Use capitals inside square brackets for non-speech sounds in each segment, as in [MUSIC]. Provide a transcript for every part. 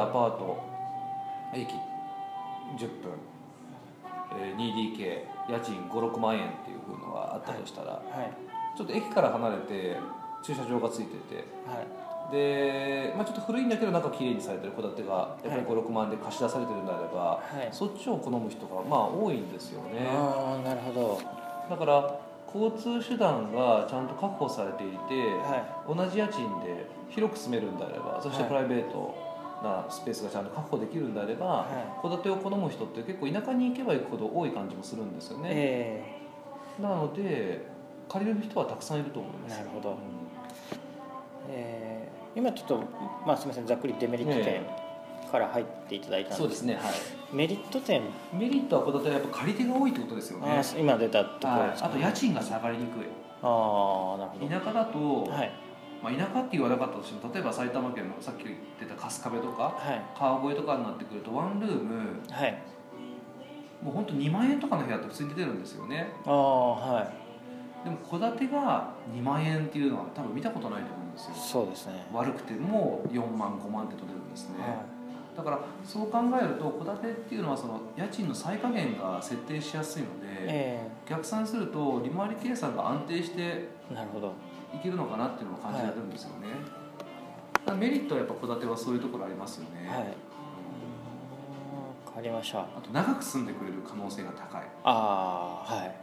アパート駅10分、えー 2DK 家賃56万円っていうふうのがあったとしたら、はい。ちょっと駅から離れて駐車場がついててはい。で、まあ、ちょっと古いんだけど中綺麗にされてる戸建てがやっぱり56万で貸し出されてるんであれば、はい。そっちを好む人がまあ多いんですよね。ああなるほど。だから交通手段がちゃんと確保されていて、は同じ家賃で広く住めるんであればそしてはい。プライベートなスペースがちゃんと確保できるんであればは戸建てを好む人って結構田舎に行けば行くほど多い感じもするんですよいね、えなので借りる人はたくさんいると思います。なるほど。うん。えー今ちょっと、まあ、すみませんざっくりデメリット点えから入っていただいたんです。そうですねはい。メリット点。メリットは戸建てはやっぱ借り手が多いってことですよね。あー今出たところはい、ですかあと家賃が下がりにくい。ああなるほど。田舎だと、はい。まあ、田舎って言わなかったとしても例えば埼玉県のさっき言ってた春日部とかはい。川越とかになってくるとワンルームはい。もう本当2万円とかの部屋って普通に出てるんですよね。ああはい。でも戸建てが2万円っていうのは多分見たことないと思うんですよ。そうですね。悪くても4万5万って取れるんですね、はだからそう考えると戸建てっていうのはその家賃の最下限が設定しやすいのいでえ逆算すると利回り計算が安定してえなるほど。いけるのかなっていうのを感じられるんですよね、だからメリットはやっぱ戸建てはそういうところありますよね、はい。わかりました。あと長く住んでくれる可能性が高い、ああはい。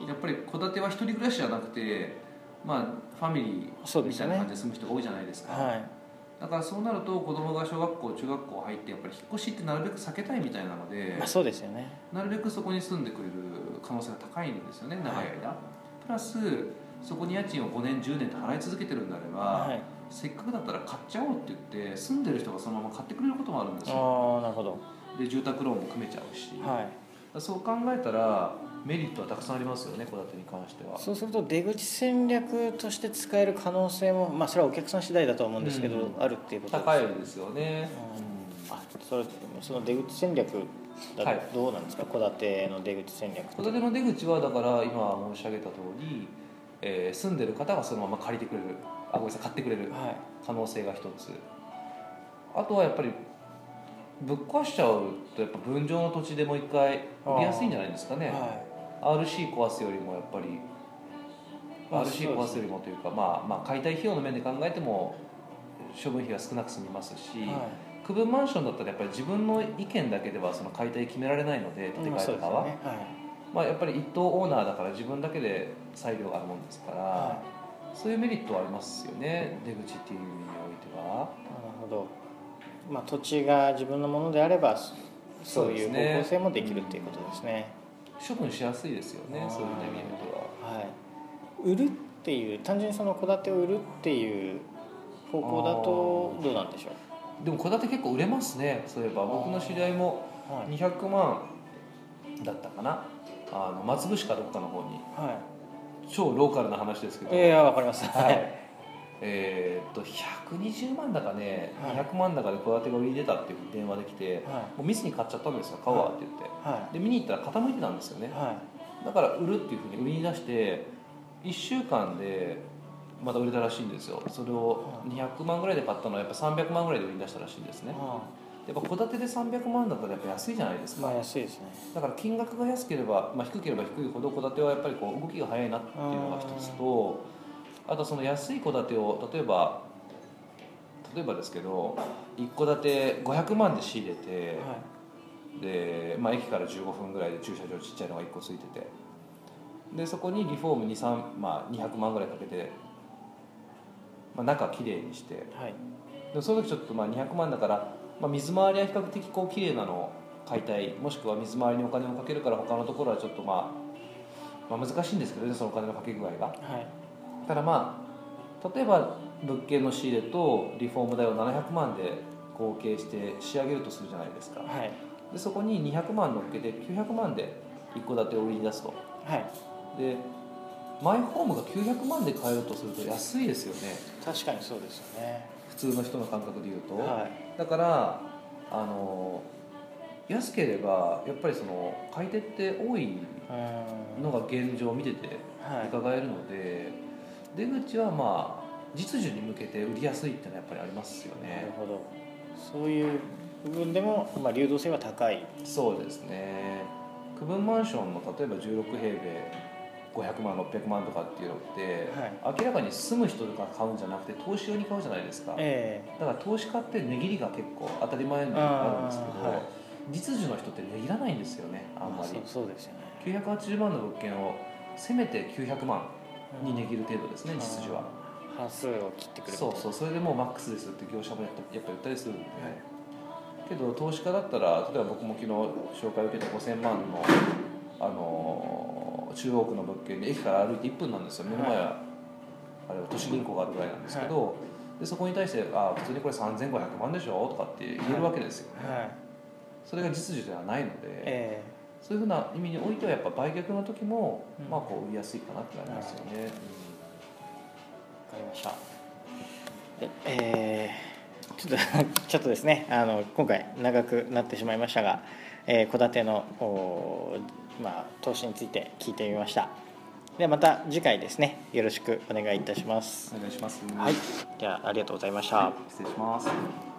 うん、やっぱり戸建ては一人暮らしじゃなくてまあファミリーみたいな感じで住む人が多いじゃないですか。はいだからそうなると子供が小学校中学校入ってやっぱり引っ越しってなるべく避けたいみたいなのでまあそうですよね。なるべくそこに住んでくれる可能性が高いんですよね長い間、プラスそこに家賃を5年10年と払い続けてるんであれば、はい。せっかくだったら買っちゃおうって言って住んでる人がそのまま買ってくれることもあるんですよ。ああなるほど。で住宅ローンも組めちゃうし、はいそう考えたらメリットはたくさんありますよね戸建てに関しては。そうすると出口戦略として使える可能性もまあそれはお客さん次第だとは思うんですけど、うんあるっていうこと高いですよね、あそれその出口戦略だはい。とどうなんですか？戸、建ての出口戦略戸建ての出口はだから今申し上げた通り、えー住んでる方がそのまま借りてくれるあごめんなさい買ってくれるはい。可能性が一つ。あとはやっぱりぶっ壊しちゃうとやっぱ分譲の土地でもう一回売りやすいんじゃないですかね。は RC 壊すよりもやっぱりまあ RC 壊すよりもというかまあまあ解体費用の面で考えても処分費が少なく済みますし、い。は区分マンションだったらやっぱり自分の意見だけではその解体決められないのでい建て替えとかは、よね。はい。まあ、やっぱり一棟オーナーだから自分だけで裁量があるもんですから、はそういうメリットはありますよね出口っていう意味においては。いなるほどまあ土地が自分のものであればそそういう方向性もできるっていうことですね。処分しやすいですよねそういう意味においては。はい。売るっていう単純にその戸建てを売るっていう方向だとどうなんでしょでも戸建て結構売れますねそういえば。僕の知り合いもうはい。200万だったかな。あの松伏かどっかの方に。は超ローカルな話ですけど、いいやわかります。はいえーっと120万だかね、はい。200万だかで戸建てが売りに出たっていう電話で来てはもうミスに買っちゃったんですよ買うわって言って。い。はで見に行ったら傾いてたんですよね。だから売るっていうふうに売りに出して1週間でまた売れたらしいんですよ。それを200万ぐらいで買ったのはやっぱ300万ぐらいで売りに出したらしいんですね。やっぱ戸建てで300万だったらやっぱ安いじゃないですか。いまあ安いですね。だから金額が安ければ、まあ、低ければ低いほど戸建てはやっぱりこう動きが早いなっていうのが一つとあとその安い戸建てを例えば例えばですけど一戸建て500万で仕入れてはで、まあ、駅から15分ぐらいで駐車場ちっちゃいのが1個ついててでそこにリフォーム23、まあ、200万ぐらいかけて、まあ、中きれいにしていはい。でその時ちょっとまあ200万だから、まあ、水回りは比較的こう綺麗なのを買いたい。もしくは水回りにお金をかけるから他のところはちょっとまあ、まあ、難しいんですけどねそのお金のかけ具合が。はいただまあ例えば物件の仕入れとリフォーム代を700万で合計して仕上げるとするじゃないですか。はい。でそこに200万乗っけて900万で一戸建てを売りに出すと。はい。でマイホームが900万で買えるとすると安いですよね。確かにそうですよね。普通の人の感覚で言うと、はい。だからあの安ければやっぱりその買い手って多いうんのが現状を見ててはい。伺えるので、出口はまあ実需に向けて売りやすいってのはやっぱりありますよなるねほど。そういう部分でも、まあ、流動性は高い。そうですね。区分マンションの例えば16平米500万600万とかっていうのって、明らかに住む人が買うんじゃなくて投資用に買うじゃないですか、えだから投資家って値切りが結構当たり前にあるんですけど、はい。実需の人って値切らないんですよねあんまり。そうそうですよね。980万の物件をせめて900万に値切る程度ですね実需は。半数を切ってくるそうそう。それでもうマックスですって業者もやっぱやっぱ言ったりするんで、けど投資家だったら例えば僕も昨日紹介を受けた5000万の、あのー中央区の物件で駅から歩いて1分なんですよ。目の前は、あれは都市銀行があるぐらいなんですけど、でそこに対して「あ普通にこれ3500万でしょ?」とかって言えるわけですよ、はい。それが実需ではないので、えそういうふうな意味においてはやっぱ売却の時も、うん。まあこう売りやすいかなってなりますよね、えわかりました。でえーちょっと [LAUGHS] ちょっとですねあの今回長くなってしまいましたがえー戸、建てのおまあ、投資について聞いてみました。ではまた次回ですねよろしくお願いいたします。お願いします。はい。じゃあありがとうございました、失礼します